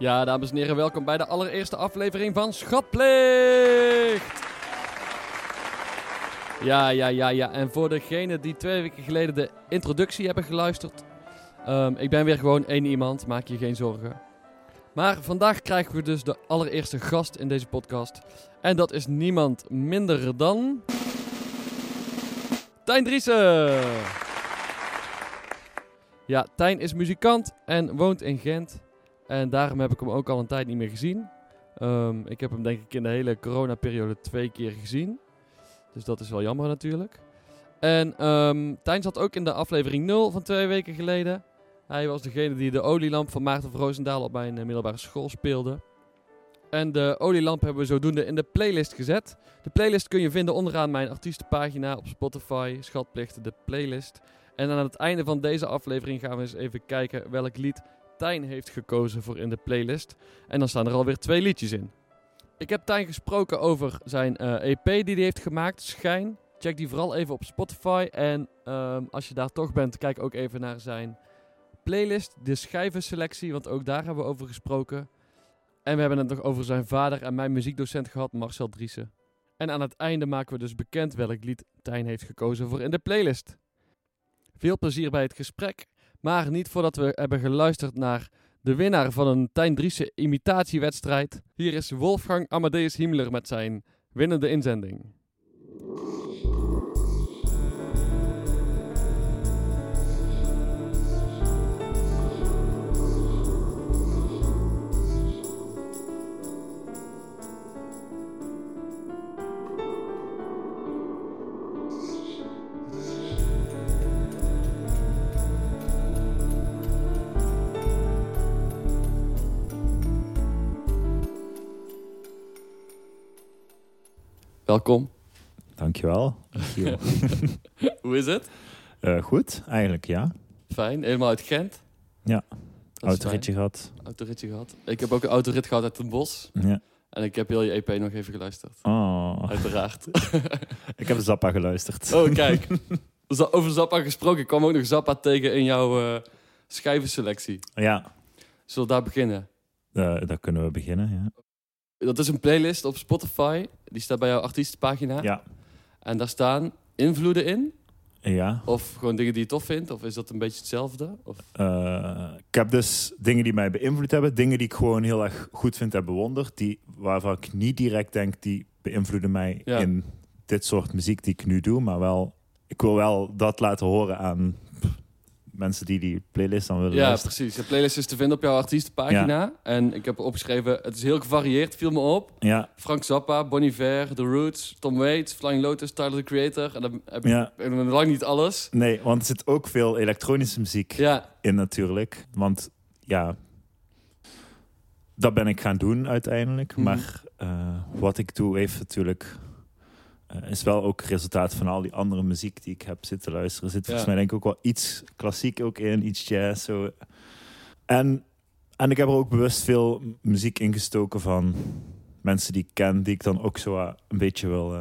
Ja, dames en heren, welkom bij de allereerste aflevering van Schatplicht. Ja, ja, ja, ja. En voor degenen die twee weken geleden de introductie hebben geluisterd. Um, ik ben weer gewoon één iemand, maak je geen zorgen. Maar vandaag krijgen we dus de allereerste gast in deze podcast. En dat is niemand minder dan... Tijn Driessen! Ja, Tijn is muzikant en woont in Gent. En daarom heb ik hem ook al een tijd niet meer gezien. Um, ik heb hem denk ik in de hele coronaperiode twee keer gezien. Dus dat is wel jammer natuurlijk. En um, Tijn zat ook in de aflevering 0 van twee weken geleden. Hij was degene die de olielamp van Maarten van Roosendaal op mijn uh, middelbare school speelde. En de olielamp hebben we zodoende in de playlist gezet. De playlist kun je vinden onderaan mijn artiestenpagina op Spotify. Schatplicht de playlist. En aan het einde van deze aflevering gaan we eens even kijken welk lied Tijn heeft gekozen voor in de playlist. En dan staan er alweer twee liedjes in. Ik heb Tijn gesproken over zijn EP die hij heeft gemaakt, Schijn. Check die vooral even op Spotify. En um, als je daar toch bent, kijk ook even naar zijn playlist, de schijvenselectie, want ook daar hebben we over gesproken. En we hebben het nog over zijn vader en mijn muziekdocent gehad, Marcel Driessen. En aan het einde maken we dus bekend welk lied Tijn heeft gekozen voor in de playlist. Veel plezier bij het gesprek, maar niet voordat we hebben geluisterd naar de winnaar van een Tijn imitatiewedstrijd. Hier is Wolfgang Amadeus Himmler met zijn winnende inzending. Welkom. Dankjewel. Dankjewel. Hoe is het? Uh, goed, eigenlijk ja. Fijn, helemaal uit Gent. Ja, autoritje gehad. Autoritje gehad. Ik heb ook een autorit gehad uit het bos. Ja. En ik heb heel je EP nog even geluisterd. Oh. Uiteraard. ik heb Zappa geluisterd. Oh, kijk. Over Zappa gesproken. Ik kwam ook nog Zappa tegen in jouw uh, schijvenselectie. Ja. Zullen we daar beginnen? Uh, daar kunnen we beginnen, ja. Dat is een playlist op Spotify. Die staat bij jouw artiestenpagina. Ja. En daar staan invloeden in. Ja. Of gewoon dingen die je tof vindt? Of is dat een beetje hetzelfde? Of? Uh, ik heb dus dingen die mij beïnvloed hebben. Dingen die ik gewoon heel erg goed vind en bewonder. Die, waarvan ik niet direct denk, die beïnvloeden mij ja. in dit soort muziek die ik nu doe. Maar wel, ik wil wel dat laten horen aan mensen die die playlist dan willen Ja, luisteren. precies. De playlist is te vinden op jouw artiestenpagina. Ja. En ik heb opgeschreven, het is heel gevarieerd, viel me op. Ja, Frank Zappa, Bon Iver, The Roots, Tom Waits, Flying Lotus, Tyler, the Creator. En dan heb ja. ik lang niet alles. Nee, want er zit ook veel elektronische muziek Ja, in natuurlijk. Want ja, dat ben ik gaan doen uiteindelijk. Mhm. Maar uh, wat ik doe heeft natuurlijk... Uh, is wel ook resultaat van al die andere muziek die ik heb zitten luisteren. Er zit volgens mij denk ik ook wel iets klassiek ook in, iets jazz. Zo. En, en ik heb er ook bewust veel muziek ingestoken van mensen die ik ken, die ik dan ook zo uh, een beetje wil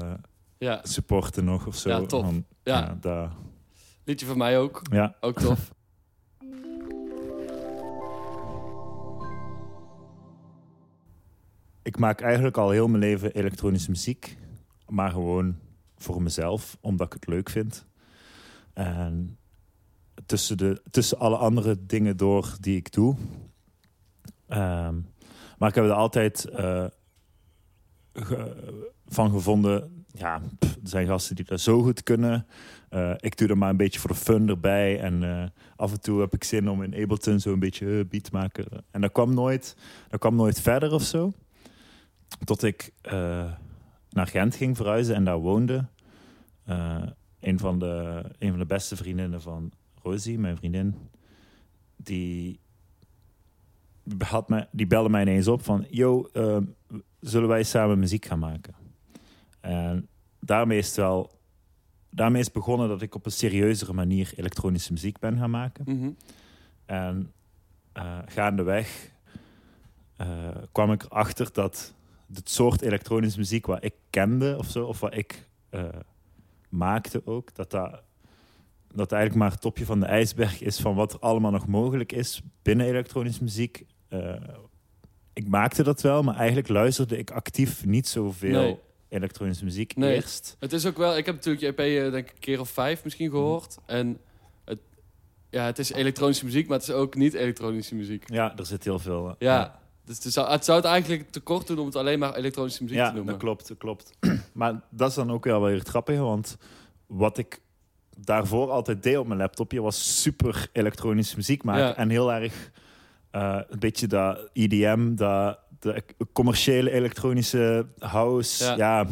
ja. supporten nog of zo. Ja, top. Ja. ja, daar- Liedje van mij ook. ja. Ook tof. Ik maak eigenlijk al heel mijn leven elektronische muziek. Maar gewoon voor mezelf, omdat ik het leuk vind. En tussen, de, tussen alle andere dingen door die ik doe. Ehm, maar ik heb er altijd eh, van gevonden. Ja, er zijn gasten die dat zo goed kunnen. Eh, ik doe er maar een beetje voor de fun erbij. En eh, af en toe heb ik zin om in Ableton zo een beetje beat te maken. En dat kwam nooit, dat kwam nooit verder of zo. Tot ik naar Gent ging verhuizen en daar woonde. Eh, een, van de, een van de beste vriendinnen van Rosie, mijn vriendin, die, had me, die belde mij ineens op van... Yo, eh, zullen wij samen muziek gaan maken? En daarmee is het wel... Daarmee is begonnen dat ik op een serieuzere manier elektronische muziek ben gaan maken. Mhm. En eh, gaandeweg kwam ik erachter dat het soort elektronische muziek wat ik kende of zo, of wat ik eh, maakte ook, dat dat, dat eigenlijk maar het topje van de ijsberg is van wat er allemaal nog mogelijk is binnen elektronische muziek. eh, ik maakte dat wel, maar eigenlijk luisterde ik actief niet zoveel Nee. elektronische muziek Nee. eerst. Het is ook wel, ik heb natuurlijk je EP eh, denk ik een keer of vijf misschien gehoord. En het, ja, het is elektronische muziek, maar het is ook niet elektronische muziek. Ja, er zit heel veel. Ja, dus het zou, het zou het eigenlijk tekort doen om het alleen maar elektronische muziek ja te noemen. dat klopt, dat klopt. maar dat is dan ook wel weer het grappige, want wat ik daarvoor altijd deed op mijn laptopje was super elektronische muziek maken. Ja. En heel erg eh, een beetje dat EDM, dat de commerciële elektronische house, Ja. ja,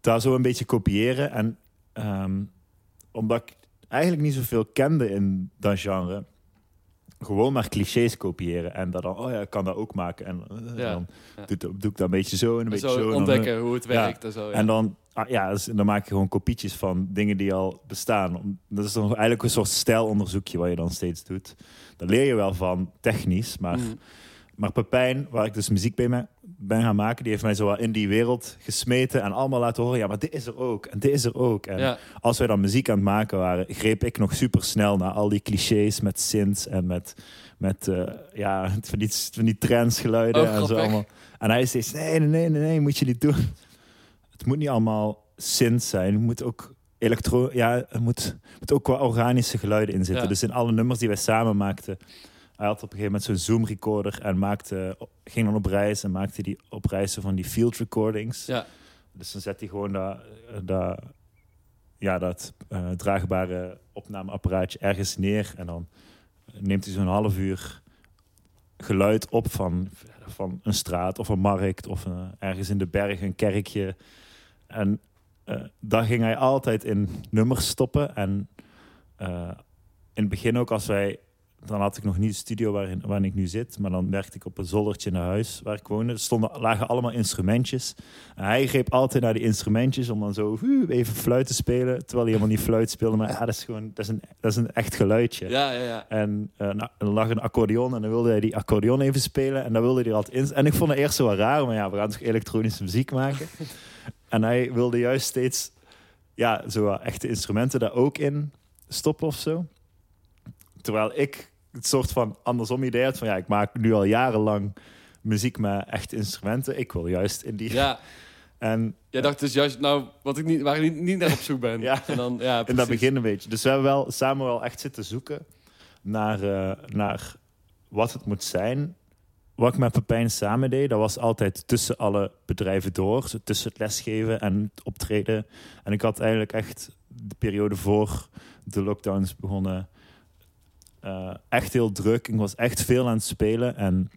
daar zo een beetje kopiëren. En ehm, omdat ik eigenlijk niet zoveel kende in dat genre, gewoon maar clichés kopiëren. En dat dan, oh ja, ik kan dat ook maken. En eh, Ja, dan ja. Doe, doe ik dat een beetje zo en een En beetje zo zo. en dan, ontdekken hoe het ja. werkt en zo. Ja. en dan, ah, ja, dus dan maak je gewoon kopietjes van dingen die al bestaan. Dat is dan eigenlijk een soort stijlonderzoekje wat je dan steeds doet. Daar leer je wel van, technisch. Maar, Mm. maar Pepijn, waar ik dus muziek bij me, ben gaan maken... die heeft mij zo in die wereld gesmeten en allemaal laten horen... ja, maar dit is er ook en dit is er ook. En ja. als wij dan muziek aan het maken waren... greep ik nog super snel naar al die clichés met synths... en met, met eh, ja, van die, van die trendsgeluiden Oh, en zo allemaal. En hij steeds, nee, nee, nee, nee, nee, moet je niet doen. Het moet niet allemaal synth zijn. Het moet ook elektro... Ja, er moet, moet ook qua organische geluiden in zitten. Ja. Dus in alle nummers die wij samen maakten... Hij had op een gegeven moment zo'n Zoom recorder... en maakte, ging dan op reis en maakte die op reis zo van die field recordings. ja. Dus dan zet hij gewoon dat, dat, ja, dat eh, draagbare opnameapparaatje ergens neer. En dan neemt hij zo'n half uur geluid op van, van een straat of een markt of eh, ergens in de bergen een kerkje. En eh daar ging hij altijd in nummers stoppen. En in het begin ook als wij... Dan had ik nog niet de studio waarin, waarin ik nu zit. Maar dan werkte ik op een zoldertje naar huis waar ik woonde. Er stonden, lagen allemaal instrumentjes. En hij greep altijd naar die instrumentjes om dan zo even fluit te spelen. Terwijl hij helemaal niet fluit speelde. Maar ja, dat is gewoon dat is een, dat is een echt geluidje. ja, ja, ja. En eh, nou, er lag een accordeon en dan wilde hij die accordeon even spelen. En dan wilde hij er altijd in. En ik vond het eerst zo wel raar, maar ja, we gaan toch elektronische muziek maken. en hij wilde juist steeds, ja, zo echte instrumenten daar ook in stoppen of zo. Terwijl ik het soort van andersom idee had van, ja, ik maak nu al jarenlang muziek met echte instrumenten. Ik wil juist in die... ja. En Jij dacht dus juist, nou, wat ik niet, waar ik niet, niet naar op zoek ben. Ja. En dan, ja, in dat begin een beetje. Dus we hebben wel samen wel echt zitten zoeken naar, eh, naar wat het moet zijn. Wat ik met Pepijn samen deed, dat was altijd tussen alle bedrijven door. Zo tussen het lesgeven en het optreden. En ik had eigenlijk echt de periode voor de lockdowns begonnen eh, echt heel druk. Ik was echt veel aan het spelen en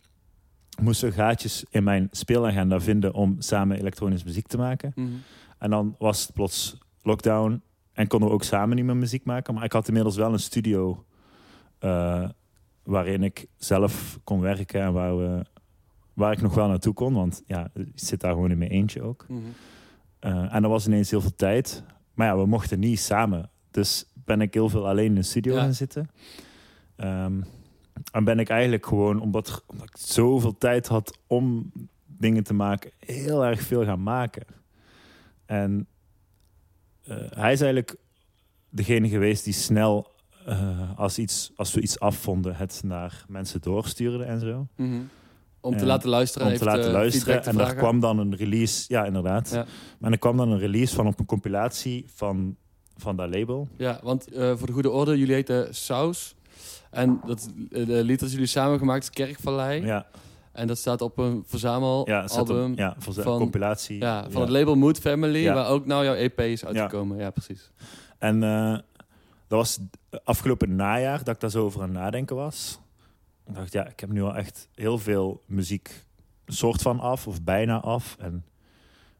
moest er gaatjes in mijn speelagenda vinden om samen elektronische muziek te maken. Mhm. En dan was het plots lockdown en konden we ook samen niet meer muziek maken. Maar ik had inmiddels wel een studio eh, waarin ik zelf kon werken en waar, we, waar ik nog wel naartoe kon. Want ja, ik zit daar gewoon in mijn eentje ook. Mhm. Eh, en er was ineens heel veel tijd. Maar ja, we mochten niet samen. Dus ben ik heel veel alleen in de studio Ja. gaan zitten. Ehm, en ben ik eigenlijk gewoon, omdat, omdat ik zoveel tijd had om dingen te maken, heel erg veel gaan maken. En eh, hij is eigenlijk degene geweest die snel, eh, als, iets, als we iets afvonden, het naar mensen doorstuurde en zo. Mhm. Om te En laten luisteren. Om en te laten de luisteren. En daar kwam dan een release, ja inderdaad. Ja. Maar er kwam dan een release van op een compilatie van, van dat label. Ja, want eh, voor de goede orde, jullie heten Saus. En dat eh, de lied dat jullie samen gemaakt is Kerkvallei. Ja, En dat staat op een verzamelalbum ja, op, van- compilatie. ja, van het label Mood Family, waar ook nou jouw EP is uitgekomen. Ja, precies. En eh, dat was afgelopen najaar dat ik daar zo over aan het nadenken was. Ik dacht, ja, ik heb nu al echt heel veel muziek soort van af of bijna af. En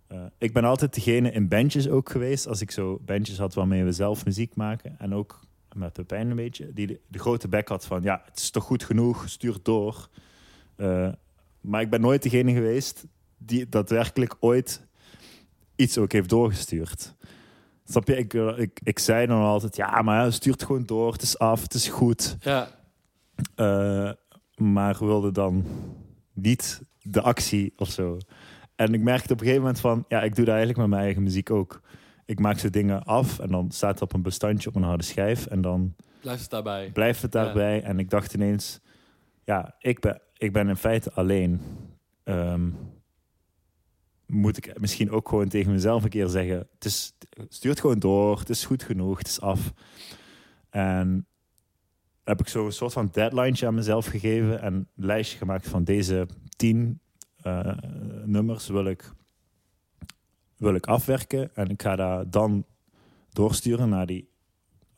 eh, ik ben altijd degene in bandjes ook geweest. Als ik zo bandjes had waarmee we zelf muziek maken. En ook met Pepijn een beetje. Die de, de grote bek had van, ja, het is toch goed genoeg, stuur door. Eh, maar ik ben nooit degene geweest die daadwerkelijk ooit iets ook heeft doorgestuurd. Snap je? Ik, eh, ik, ik zei dan altijd, ja, maar stuur het gewoon door. Het is af, het is goed. Ja, Eh, maar wilde dan niet de actie of zo. En ik merkte op een gegeven moment van, ja, ik doe dat eigenlijk met mijn eigen muziek ook. Ik maak zo dingen af en dan staat het op een bestandje op een harde schijf. En dan blijf het daarbij. blijft het daarbij. En ik dacht ineens, ja, ik ben, ik ben in feite alleen. Ehm, moet ik misschien ook gewoon tegen mezelf een keer zeggen: het is, stuurt gewoon door, het is goed genoeg, het is af. En heb ik zo een soort van deadline aan mezelf gegeven en een lijstje gemaakt van deze tien uh, nummers wil ik, wil ik afwerken. En ik ga dat dan doorsturen naar die,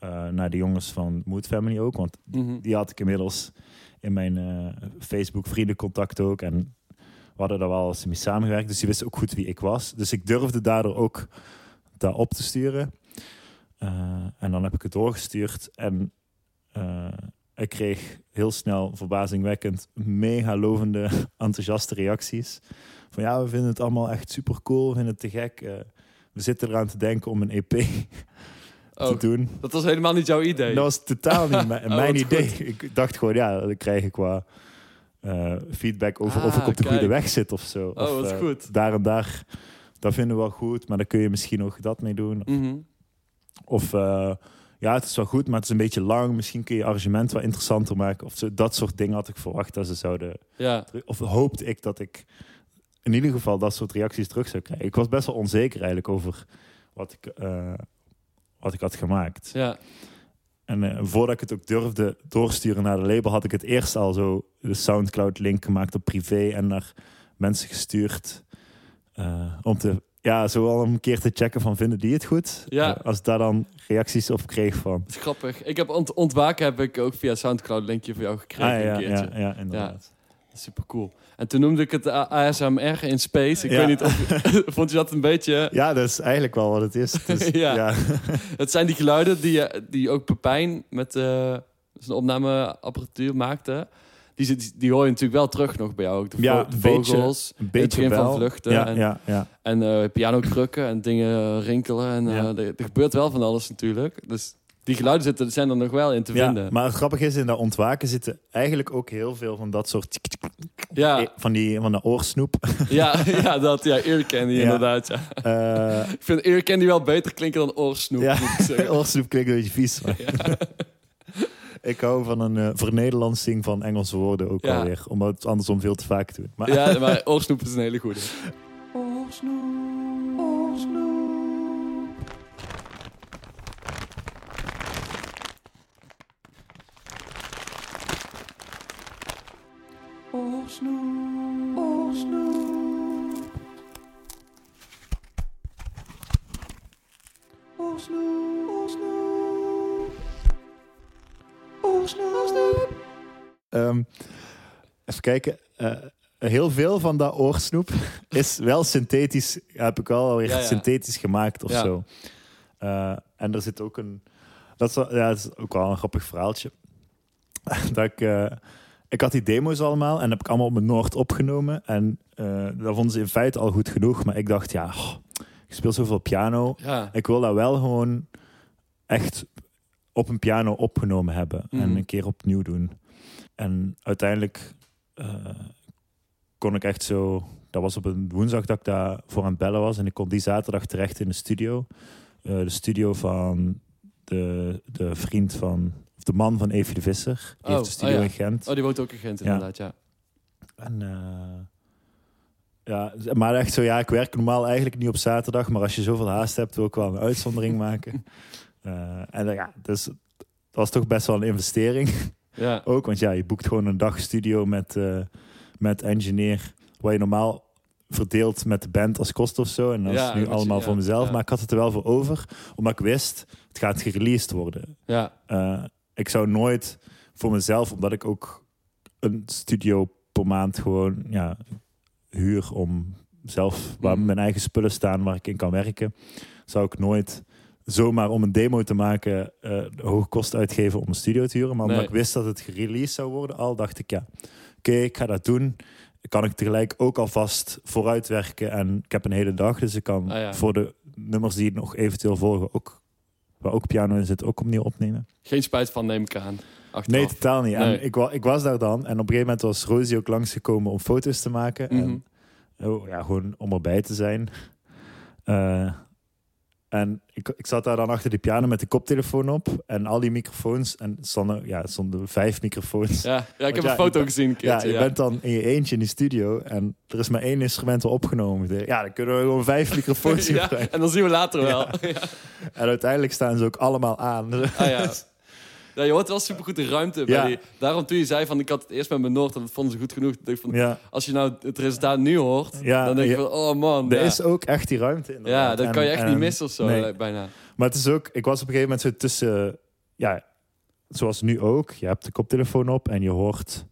uh, naar die jongens van Mood Family ook. Want Mhm. die had ik inmiddels in mijn uh, Facebook vriendencontact ook. En we hadden daar wel eens mee samengewerkt. Dus die wisten ook goed wie ik was. Dus ik durfde daardoor ook dat op te sturen. Uh, en dan heb ik het doorgestuurd. En ik kreeg heel snel, verbazingwekkend, mega lovende, enthousiaste reacties. Van ja, we vinden het allemaal echt super cool, we vinden het te gek. Uh, we zitten eraan te denken om een EP oh, te doen. Dat was helemaal niet jouw idee. Dat was totaal niet mijn, Oh, mijn idee. goed. Ik dacht gewoon, ja, dan krijg ik qua uh, feedback over of Ah, ik op de kijk. goede weg zit of zo. Oh, of, eh, goed. Daar en daar, dat vinden we wel goed, maar dan kun je misschien ook dat mee doen. Mhm. Of ja, het is wel goed, maar het is een beetje lang. Misschien kun je argument wat interessanter maken. Of zo, dat soort dingen had ik verwacht dat ze zouden. Ja, Of hoopte ik dat ik in ieder geval dat soort reacties terug zou krijgen. Ik was best wel onzeker eigenlijk over wat ik, uh, wat ik had gemaakt. ja. En uh, voordat ik het ook durfde doorsturen naar de label, had ik het eerst al zo de Soundcloud-link gemaakt op privé en naar mensen gestuurd. Uh, om te, ja, zo al een keer te checken van vinden die het goed? Ja. Uh, als daar dan reacties op kreeg van. Dat is grappig. Ik heb ont ontwaken heb ik ook via Soundcloud linkje voor jou gekregen Ah, ja, een keertje. ja, ja, inderdaad. Super cool. En toen noemde ik het ASMR in Space. Ik weet niet of vond je dat een beetje. Ja, dat is eigenlijk wel wat het is. Is Ja. Het zijn die geluiden die, je- die ook Pepijn met eh, zijn opnameapparatuur maakte. Die, zit- die hoor je natuurlijk wel terug nog bij jou. Ook de, Ja, vo- de een beetje- vogels. Een het beetje begin van vluchten Ja, en- ja, ja. En eh piano krukken en dingen rinkelen. En eh, Ja. er, er gebeurt wel van alles natuurlijk. Dus die geluiden zitten, zijn er nog wel in te vinden. maar het grappige is, in dat ontwaken zitten eigenlijk ook heel veel van dat soort... Ja, Van, die, van de oorsnoep. ja, ja, dat. Ja, Ja. inderdaad. Ja. Eh, Ik vind ear candy wel beter klinken dan oorsnoep, Ja. oorsnoep klinkt een beetje vies. maar- Ik hou van een uh, vernederlandsing van Engelse woorden ook Ja. alweer. Omdat het andersom veel te vaak doen. Maar Ja, maar oorsnoep is een hele goede. Ehm, even kijken. Eh, heel veel van dat oorsnoep is wel synthetisch. Heb ik wel alweer Ja, ja. synthetisch gemaakt of Ja. zo. Eh, en er zit ook een. Dat is, ja, dat is ook wel een grappig verhaaltje. dat ik. eh, ik had die demo's allemaal en heb ik allemaal op mijn Noord opgenomen. En eh dat vonden ze in feite al goed genoeg. Maar ik dacht, ja, oh, ik speel zoveel piano. Ja, Ik wil dat wel gewoon echt op een piano opgenomen hebben en Mhm. een keer opnieuw doen. En uiteindelijk eh, kon ik echt zo. Dat was op een woensdag dat ik daar voor aan het bellen was. En ik kon die zaterdag terecht in de studio. Eh, de studio van de, de vriend van. Of de man van Evie de Visser. Die Oh, heeft de studio oh ja. in Gent. oh, die woont ook in Gent inderdaad, ja. En, eh, ja, maar echt zo, ja, ik werk normaal eigenlijk niet op zaterdag, maar als je zoveel haast hebt, wil ik wel een uitzondering maken. Eh, en eh, ja, dus dat was toch best wel een investering Ja, ook, want ja, je boekt gewoon een dag studio met, eh, met engineer, waar je normaal verdeelt met de band als kost of zo. En dat Ja, is nu je- allemaal ja, voor mezelf, ja. maar ik had het er wel voor over, omdat ik wist, het gaat gereleased worden. ja, ik zou nooit voor mezelf, omdat ik ook een studio per maand gewoon ja, huur om zelf waar Mhm. mijn eigen spullen staan waar ik in kan werken, zou ik nooit zomaar om een demo te maken de hoge kosten uitgeven om een studio te huren. Maar omdat ik wist dat het gereleased zou worden, al dacht ik ja, oké, ik ga dat doen. Kan ik tegelijk ook alvast vooruitwerken en ik heb een hele dag, dus ik kan Ah, ja. voor de nummers die nog eventueel volgen ook waar ook piano in zit, ook opnieuw opnemen. geen spijt van neem ik aan. Achteraf. Nee, totaal niet. Nee. En ik, wa ik was daar dan en op een gegeven moment was Rosie ook langsgekomen om foto's te maken. Mhm. En oh, ja, gewoon om erbij te zijn. Eh, En ik, ik zat daar dan achter die piano met de koptelefoon op. En al die microfoons. En stonden, ja, stonden vijf microfoons. Ja, Ja, ja ik heb ja, een foto gezien een je keertje. Ja, bent dan in je eentje in die studio. En er is maar één instrument al opgenomen. Ja, dan kunnen we gewoon vijf microfoons Ja, gebruiken. en dan zien we later wel. Ja. En uiteindelijk staan ze ook allemaal aan. Ah, ja. Ja, je hoort wel supergoed de ruimte. Bij Ja. die, daarom toen je zei van ik had het eerst met mijn Noord en dat vonden ze goed genoeg. Ik dacht van, Ja, Als je nou het resultaat nu hoort, Ja, dan denk je ja. van oh man. er ja. is ook echt die ruimte ja, inderdaad. dat kan je echt niet ehm, missen of zo, nee. lijkt bijna. Maar het is ook, ik was op een gegeven moment zo tussen, ja, zoals nu ook. Je hebt de koptelefoon op en je hoort,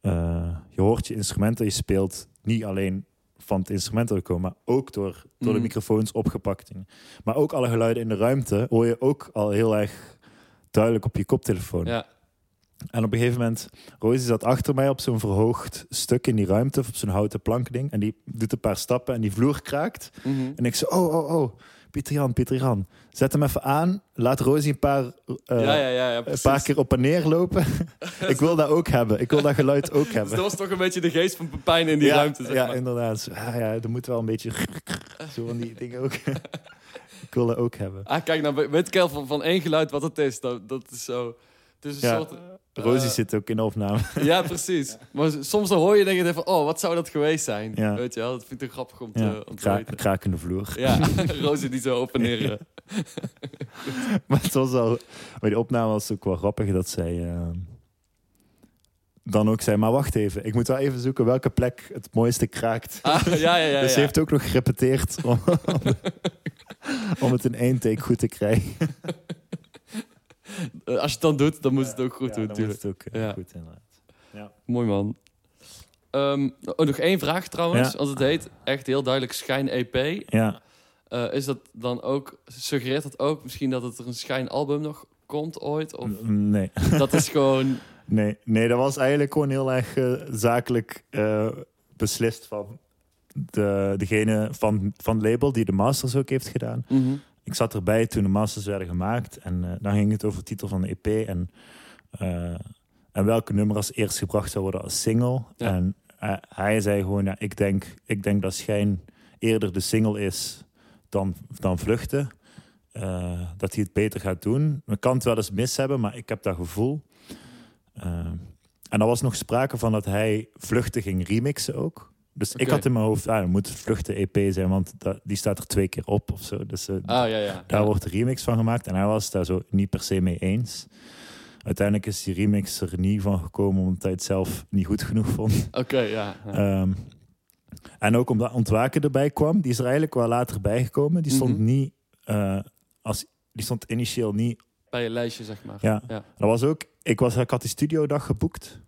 eh, je hoort je instrument dat je speelt niet alleen van het instrument dat komen, maar ook door, door de Mhm. microfoons opgepakt. Maar ook alle geluiden in de ruimte hoor je ook al heel erg duidelijk op je koptelefoon. Ja. En op een gegeven moment, Rosie zat achter mij op zo'n verhoogd stuk in die ruimte, of op zo'n houten plankding. En die doet een paar stappen en die vloer kraakt. Mhm. En ik zei, oh, oh, oh, Pieter Jan, Pieter Jan. Zet hem even aan. Laat Rosie een paar, eh, ja, ja, ja, ja, een paar keer op en neer lopen. ik wil dat ook hebben. Ik wil dat geluid ook Dus hebben. dat was toch een beetje de geest van Pepijn in die ja, ruimte, zeg ja, maar. inderdaad. Zo, ah, ja, er moet wel een beetje... Zo van die dingen ook. ik wil dat ook hebben. Ah, kijk, nou weet ik al van, van één geluid wat het is. Dat, dat is zo... Het is een Ja. soort... Rosie Eh, zit ook in de opname. Ja, precies. Maar soms dan hoor je denk je van, oh, wat zou dat geweest zijn? Ja. Weet je wel, dat vind ik grappig om te, Ja, om te kra weten. krakende vloer. Ja, Rosie die zo op en neer... Maar het was al... Bij die opname was het ook wel grappig dat zij... eh, dan ook zei, maar wacht even. Ik moet wel even zoeken welke plek het mooiste kraakt. Ah, ja, ja, ja. dus ja. ze heeft ook nog gerepeteerd om, om, om het in één take goed te krijgen. Als je het dan doet, dan moet het ook goed Ja, doen, dan natuurlijk. moet het ook eh, Ja. goed inderdaad. Mooi man. Ehm, oh, nog één vraag trouwens. Ja. Als het heet echt heel duidelijk Schijn EP. Ja, eh, is dat dan ook, suggereert dat ook misschien dat het er een Schijn album nog komt ooit? Of Mm, nee. dat is gewoon... nee. Nee, dat was eigenlijk gewoon heel erg eh, zakelijk eh, beslist van de, degene van, van het label die de masters ook heeft gedaan. Mhm. Ik zat erbij toen de masters werden gemaakt. En eh, dan ging het over de titel van de EP. En, en welke nummer als eerst gebracht zou worden als single. Ja. En hij zei gewoon, ja, ik, denk, ik denk dat Schijn eerder de single is dan, dan Vluchten. Dat hij het beter gaat doen. We kan het wel eens mis hebben, maar ik heb dat gevoel. Eh, en er was nog sprake van dat hij Vluchten ging remixen ook. Dus ik had in mijn hoofd, ah, dan moet het Vluchten EP zijn, want dat, die staat er twee keer op of zo. Dus eh, Ah, ja, ja. daar ja. wordt een remix van gemaakt en hij was daar zo niet per se mee eens. Uiteindelijk is die remix er niet van gekomen omdat hij het zelf niet goed genoeg vond. Oké, ja. ja. Ehm, en ook omdat Ontwaken erbij kwam, die is er eigenlijk wel later bijgekomen. Die stond Mhm. niet, eh, als, die stond initieel niet. Bij je lijstje, zeg maar. Ja. Ja. Dat was ook, ik, was, ik had die studiodag geboekt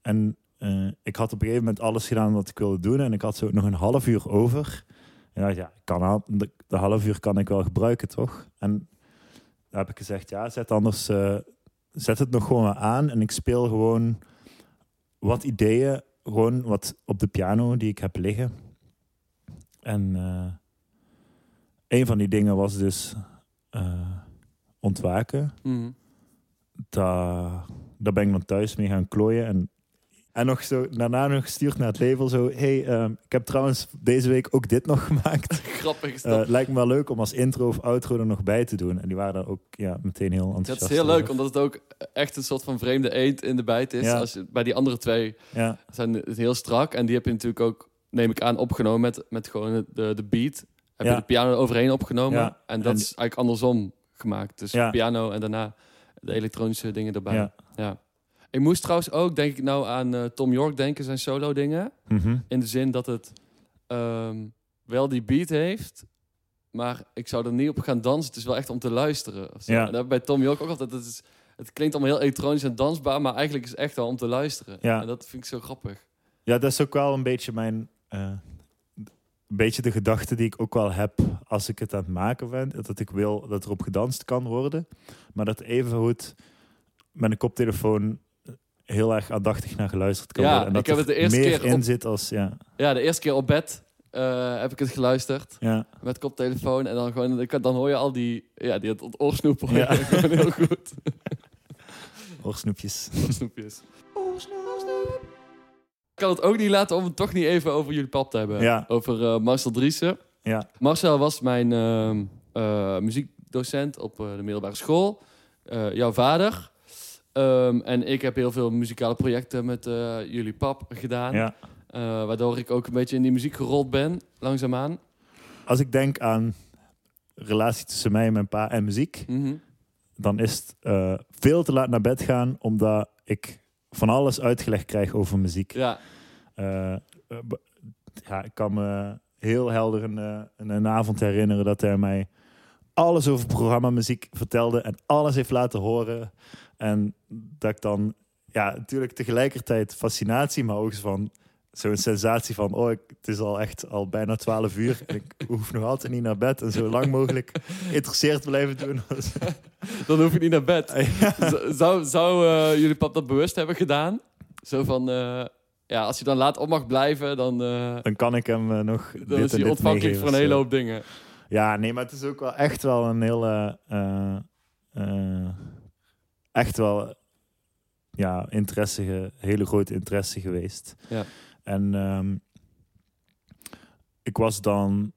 en eh, ik had op een gegeven moment alles gedaan wat ik wilde doen en ik had zo nog een half uur over. En dacht, ja, kan de, de half uur kan ik wel gebruiken, toch? En daar heb ik gezegd, ja, zet anders, eh, zet het nog gewoon aan en ik speel gewoon wat ideeën, gewoon wat op de piano die ik heb liggen. En eh, een van die dingen was dus ontwaken. Mhm. Daar, daar ben ik dan thuis mee gaan klooien. En, en nog zo, daarna nog gestuurd naar het label. Zo, hey, ehm, ik heb trouwens deze week ook dit nog gemaakt. Grappig is Eh, dat. lijkt me wel leuk om als intro of outro er nog bij te doen. En die waren daar ook ja, meteen heel enthousiast. Het is heel leuk, over. omdat het ook echt een soort van vreemde eend in de bijt is. Ja. Als je, bij die andere twee Ja, zijn het heel strak. En die heb je natuurlijk ook, neem ik aan, opgenomen met, met gewoon de, de beat. Heb Ja. je de piano overheen opgenomen. En dat En- is eigenlijk andersom gemaakt. Dus piano en daarna de elektronische dingen erbij. ja. Ja. Ik moest trouwens ook, denk ik nou, aan eh, Tom York denken, zijn solo dingen. Mhm. In de zin dat het ehm, wel die beat heeft, maar ik zou er niet op gaan dansen. Het is wel echt om te luisteren. Ja. En dat bij Tom York ook altijd. Het, is, het klinkt allemaal heel elektronisch en dansbaar, maar eigenlijk is het echt wel om te luisteren. Ja. En dat vind ik zo grappig. ja, dat is ook wel een beetje mijn... eh, een beetje de gedachte die ik ook wel heb als ik het aan het maken ben. Dat ik wil dat er op gedanst kan worden. Maar dat even goed met een koptelefoon heel erg aandachtig naar geluisterd kan Ja, worden. En dat ik heb het de eerste meer keer in op- zit als... Ja, Ja, de eerste keer op bed eh, heb ik het geluisterd ja. met koptelefoon. En dan, gewoon, dan hoor je al die, ja, die het oorsnoep hoor je Ja. gewoon heel goed. Oorsnoepjes. Oorsnoepjes. Ik kan het ook niet laten om het toch niet even over jullie pap te hebben. Ja. Over eh, Marcel Driessen. Ja, Marcel was mijn ehm, eh, muziekdocent op eh, de middelbare school. Jouw vader. Ehm, en ik heb heel veel muzikale projecten met jullie pap gedaan. Ja. Waardoor ik ook een beetje in die muziek gerold ben, langzaamaan. Als ik denk aan relatie tussen mij en mijn pa en muziek, Mhm. dan is het veel te laat naar bed gaan, omdat ik van alles uitgelegd krijg over muziek. Ja, Eh, eh, ja, ik kan me heel helder een, eh, een, een avond herinneren dat hij mij alles over programmamuziek vertelde en alles heeft laten horen. En dat ik dan, ja, natuurlijk tegelijkertijd fascinatie, maar ook van zo'n sensatie van, oh, ik, het is al echt al bijna 12 uur en ik hoef nog altijd niet naar bed en zo lang mogelijk geïnteresseerd blijven doen. dan hoef je niet naar bed. Ja. Z- Zou, zou eh, jullie pap dat bewust hebben gedaan? Zo van, eh, ja, als je dan laat op mag blijven, dan, eh, Dan kan ik hem nog dit dan en is hij dit ontvankelijk voor een hele hoop dingen. Ja, nee, maar het is ook wel echt wel een hele. echt wel. Ja, interesse, hele grote interesse geweest. Ja. En ehm, ik was dan.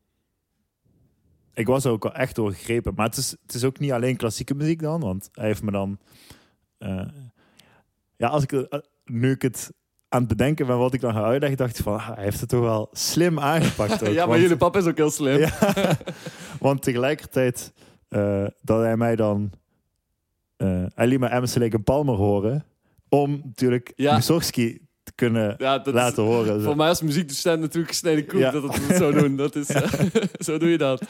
Ik was er ook wel echt door gegrepen. Maar het is, het is ook niet alleen klassieke muziek dan. Want hij heeft me dan. eh, ja, als ik, eh, nu ik het aan het bedenken ben wat ik dan ga uitleggen, dacht ik van, ah, hij heeft het toch wel slim aangepakt. Ook, ja, maar want- jullie pap is ook heel slim. ja, want tegelijkertijd eh, dat hij mij dan... eh hij liet me Emerson Lake Palmer horen... om natuurlijk Ja. Mussorgsky kunnen Ja, dat is laten horen. Voor mij als muziekdocent natuurlijk gesneden koek Ja. dat het zo doen. Dat is, zo doe je dat.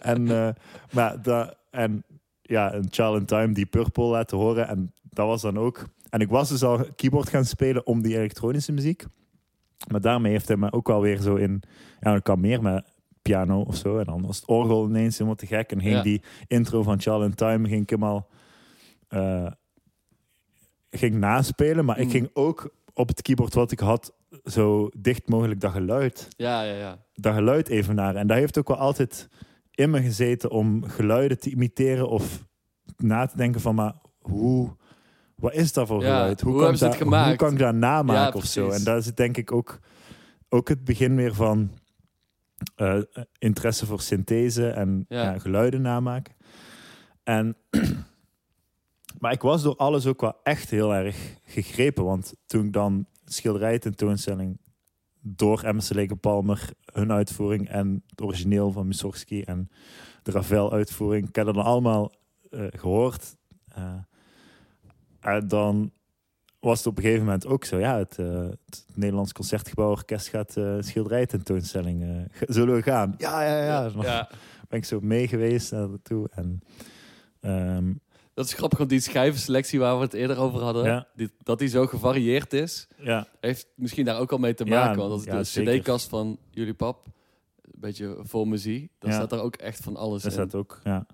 En, eh, maar da, en ja, een Child in Time die Purple laten horen. En dat was dan ook... En ik was dus al keyboard gaan spelen om die elektronische muziek. Maar daarmee heeft hij me ook wel weer zo in... Ja, ik kan meer met piano of zo. En dan was het orgel ineens helemaal te gek. En ging die intro van Child in Time ging ik helemaal... eh, ging naspelen. Maar ik Mm. ging ook op het keyboard wat ik had... zo dicht mogelijk dat geluid Ja, ja, ja. dat geluid evenaren. En dat heeft ook wel altijd in me gezeten om geluiden te imiteren of na te denken van, maar hoe, wat is dat voor Ja, geluid? hoe kan hebben ik dat- gemaakt? Hoe kan ik dat namaken Ja, of zo? En daar zit denk ik ook, ook het begin weer van eh, interesse voor synthese en ja, geluiden namaken. En maar ik was door alles ook wel echt heel erg gegrepen. Want toen ik dan schilderij tentoonstelling door Emerson Lake Palmer, hun uitvoering en het origineel van Mussorgsky en de Ravel uitvoering, ik heb dat dan allemaal eh, gehoord. Eh, en dan was het op een gegeven moment ook zo, ja, het, eh, het Nederlands Concertgebouw Orkest gaat schilderij tentoonstelling, g- zullen we gaan? Ja, ja, ja. Ja. ben ik zo mee geweest naartoe en ehm, Dat is grappig, want die schijvenselectie waar we het eerder over hadden, Ja. die, dat die zo gevarieerd is, ja, heeft misschien daar ook al mee te Ja, maken. want ja, de zeker. cd-kast van jullie pap een beetje vol me zie, dan staat daar ook echt van alles dat in. staat ook, ja.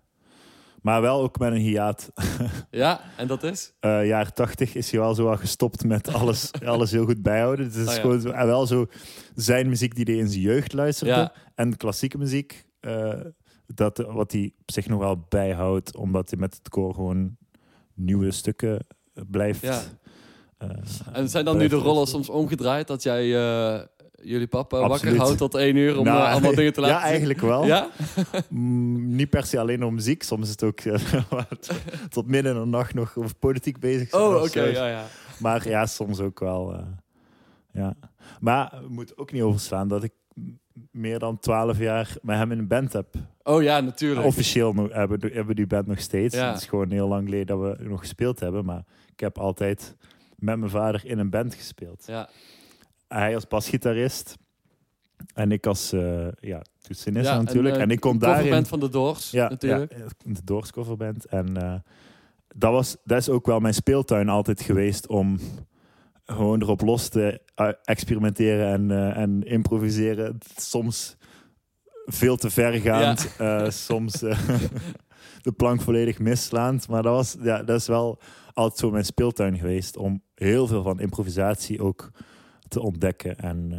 Maar wel ook met een hiaat. Ja, en dat is? eh jaar 80 is hij wel zo al gestopt met alles, alles heel goed bijhouden. Dus het is Oh gewoon zo, en wel zo zijn muziek die hij in zijn jeugd luisterde. En klassieke muziek, eh, dat, wat hij op zich nog wel bijhoudt. Omdat hij met het koor gewoon nieuwe stukken eh, blijft. Ja. eh, En zijn dan nu de rollen soms omgedraaid dat jij eh, jullie papa wakker houdt tot één uur om Nou, allemaal dingen te laten Ja, eigenlijk wel. Ja? Mm, niet per se alleen om muziek. Soms is het ook tot midden in de nacht nog over politiek bezig zijn Oh, oké, ja, ja. Maar ja, soms ook wel. ja. Maar we moeten ook niet overslaan dat ik meer dan twaalf jaar met hem in een band heb. Oh ja, natuurlijk. Officieel nog, hebben, we- hebben we die band nog steeds. Ja. Het is gewoon heel lang geleden dat we nog gespeeld hebben. Maar ik heb altijd met mijn vader in een band gespeeld. Ja, Hij als basgitarist. En ik als uh, ja, toetsenist ja, natuurlijk. een, en, eh, ik kon coverband daarin... van de Doors, Ja, natuurlijk. ja, de Doors coverband. En eh, dat, was, dat is ook wel mijn speeltuin altijd geweest om gewoon erop los te eh, experimenteren en, eh, en improviseren. Soms veel te vergaand, eh, soms de plank volledig mislaand. Maar dat, was, ja, dat is wel altijd zo mijn speeltuin geweest om heel veel van improvisatie ook te ontdekken. En,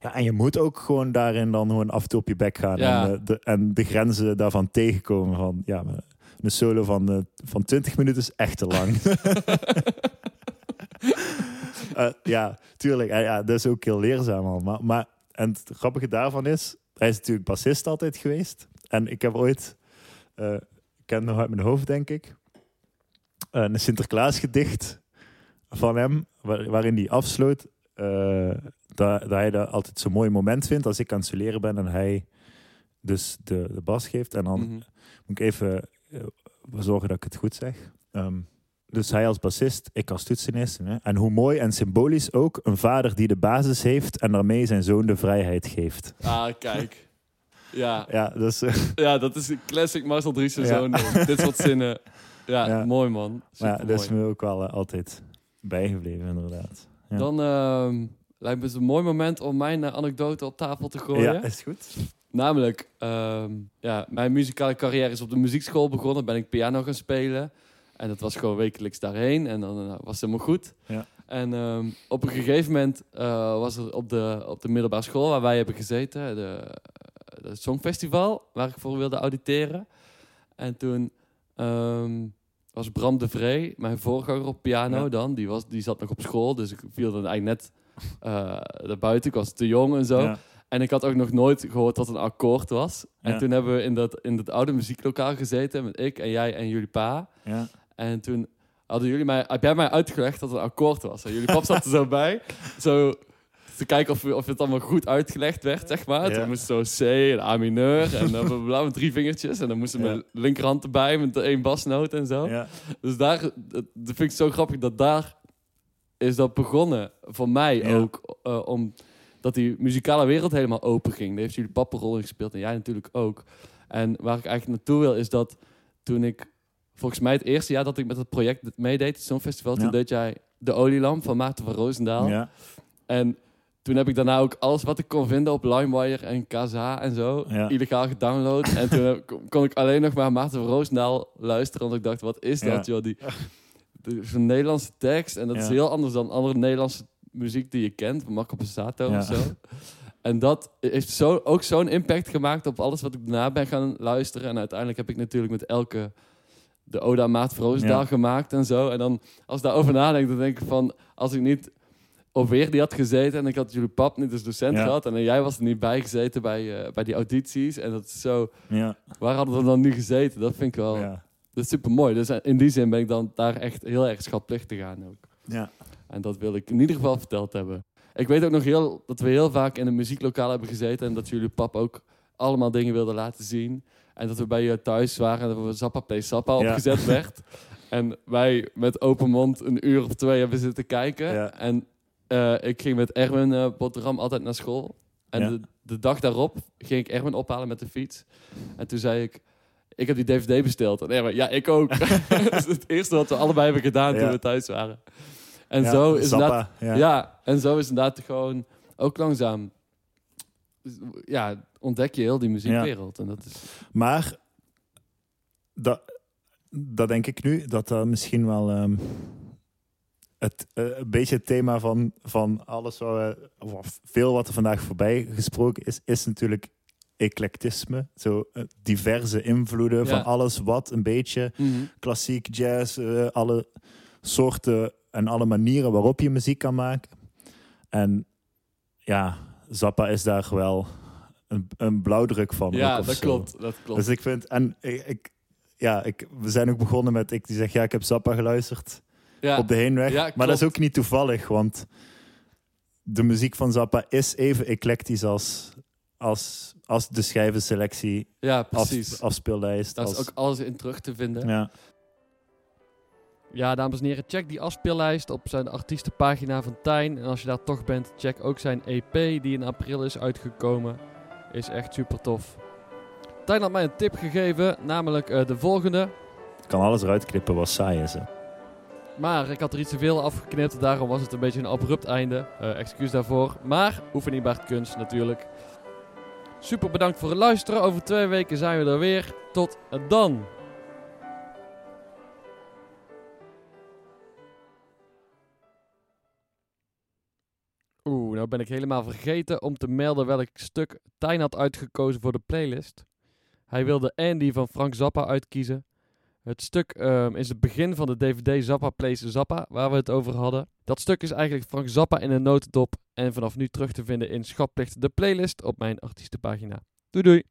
ja, en je moet ook gewoon daarin dan gewoon af en toe op je bek gaan Ja. en, de, en de grenzen daarvan tegenkomen. Van, ja, een solo van, van 20 minuten is echt te lang. Eh, ja, tuurlijk. Eh, ja, dat is ook heel leerzaam al. Maar, maar, en het grappige daarvan is, hij is natuurlijk bassist altijd geweest. En ik heb ooit eh, ik ken nog uit mijn hoofd, denk ik. Een Sinterklaasgedicht van hem, waar- waarin hij afsloot dat, dat hij dat altijd zo'n mooi moment vindt als ik aan het soleren ben en hij dus de, de bas geeft. En dan Mhm. moet ik even zorgen dat ik het goed zeg. Ehm, dus hij als bassist, ik als toetsenist. Hè? En hoe mooi en symbolisch ook een vader die de basis heeft en daarmee zijn zoon de vrijheid geeft. Ah, kijk. Ja, Ja, dus, ja dat is een classic Marcel Driessen Ja. zoon. Dit soort zinnen. Ja, Ja. mooi man. ja, dat is me ook wel eh, altijd bijgebleven, inderdaad. Ja. Dan ehm, lijkt me het een mooi moment om mijn eh, anekdote op tafel te gooien. ja, is goed. Namelijk, ehm, ja, mijn muzikale carrière is op de muziekschool begonnen. Ben ik piano gaan spelen. En dat was gewoon wekelijks daarheen. En dan eh, was het helemaal goed. Ja. En ehm, op een gegeven moment eh, was er op de, op de middelbare school waar wij hebben gezeten... De, de Songfestival, waar ik voor wilde auditeren. En toen ehm, was Bram de Vree, mijn voorganger op piano Ja. dan... Die, was, die zat nog op school, dus ik viel dan eigenlijk net eh naar buiten. Ik was te jong en zo. Ja. En ik had ook nog nooit gehoord wat een akkoord was. En toen hebben we in dat, in dat oude muzieklokaal gezeten met ik en jij en jullie pa. Ja. En toen hadden jullie mij, heb jij mij uitgelegd dat het een akkoord was. En jullie pap zat er zo bij. Zo te kijken of, of het allemaal goed uitgelegd werd, zeg maar. Ja. Toen moest zo C en A mineur en dan blablabla met drie vingertjes. En dan moest Ja. mijn linkerhand erbij met de één basnoot en zo. Ja. Dus daar, dat, vind ik zo grappig dat daar is dat begonnen. Voor mij ook. eh, om dat die muzikale wereld helemaal open ging. Daar heeft jullie papa een rol in gespeeld en jij natuurlijk ook. En waar ik eigenlijk naartoe wil is dat toen ik, volgens mij het eerste jaar dat ik met het project meedeed, het Songfestival, toen Ja. deed jij de olielamp van Maarten van Roosendaal. Ja. En toen heb ik daarna ook alles wat ik kon vinden op LimeWire en Kazaa en zo, Ja. illegaal gedownload. en toen heb- kon- ik alleen nog maar Maarten van Roosendaal luisteren, want ik dacht, wat is dat joh? Die, zo'n Nederlandse tekst en dat is heel anders dan andere Nederlandse muziek die je kent, van Marco Passato of zo. En dat heeft zo, ook zo'n impact gemaakt op alles wat ik daarna ben gaan luisteren. En uiteindelijk heb ik natuurlijk met elke de Oda Maat van Roosendaal Ja. gemaakt en zo. En dan, als ik daarover nadenk, dan denk ik van... Als ik niet op weer die had gezeten en ik had jullie pap niet als docent Ja. gehad... en jij was er niet bij gezeten bij, eh, bij die audities. En dat is zo... Ja. Waar hadden we dan nu gezeten? Dat vind ik wel... Dat is super mooi. Dus in die zin ben ik dan daar echt heel erg schatplichtig aan ook. Ja. En dat wil ik in ieder geval verteld hebben. Ik weet ook nog heel, dat we heel vaak in een muzieklokaal hebben gezeten. En dat jullie pap ook allemaal dingen wilden laten zien. En dat we bij je thuis waren en dat we Zappa Play Zappa Ja. opgezet werd. En wij met open mond een uur of twee hebben zitten kijken. Ja. En eh, ik ging met Erwin eh Boterham altijd naar school. En Ja. de, de dag daarop ging ik Erwin ophalen met de fiets. En toen zei ik... Ik heb die DVD besteld. En Erwin, ja, ik ook. dat is het eerste wat we allebei hebben gedaan toen we thuis waren. En zo is Zappa, ja. Ja. en zo is inderdaad gewoon ook langzaam... Ja, ontdek je heel die muziekwereld. En dat is... Maar dat, dat denk ik nu, dat dat misschien wel ehm, het, eh, een beetje het thema van, van alles wat we, of veel wat er vandaag voorbij gesproken is, is natuurlijk eclectisme. Zo eh, diverse invloeden Ja. van alles wat een beetje klassiek, jazz, eh, alle soorten en alle manieren waarop je muziek kan maken. En ja, Zappa is daar wel een, een blauwdruk van. Ja, dat zo. klopt. Dat klopt. Dus ik vind, en ik, ik- ja, ik, we zijn ook begonnen met, ik die zeg, ja, ik heb Zappa geluisterd ja. op de heenweg. Ja, maar dat is ook niet toevallig, want de muziek van Zappa is even eclectisch als, als, als de schijvenselectie, ja, af, precies. afspeellijst. Daar is als, ook alles in terug te vinden. ja. Ja, dames en heren, check die afspeellijst op zijn artiestenpagina van Tijn. En als je daar toch bent, check ook zijn EP die in april is uitgekomen. Is echt super tof. Tijn had mij een tip gegeven, namelijk eh, de volgende. Ik kan alles eruit knippen wat saai is. Hè. Maar ik had er iets te veel afgeknipt, daarom was het een beetje een abrupt einde. Eh, excuus daarvoor. Maar oefening baart kunst natuurlijk. Super bedankt voor het luisteren. Over twee weken zijn we er weer. Tot dan. Ben ik helemaal vergeten om te melden welk stuk Tijn had uitgekozen voor de playlist. Hij wilde Andy van Frank Zappa uitkiezen. Het stuk ehm, is het begin van de DVD Zappa Plays Zappa, waar we het over hadden. Dat stuk is eigenlijk Frank Zappa in een notendop en vanaf nu terug te vinden in Schatplicht de playlist op mijn artiestenpagina. Doei doei!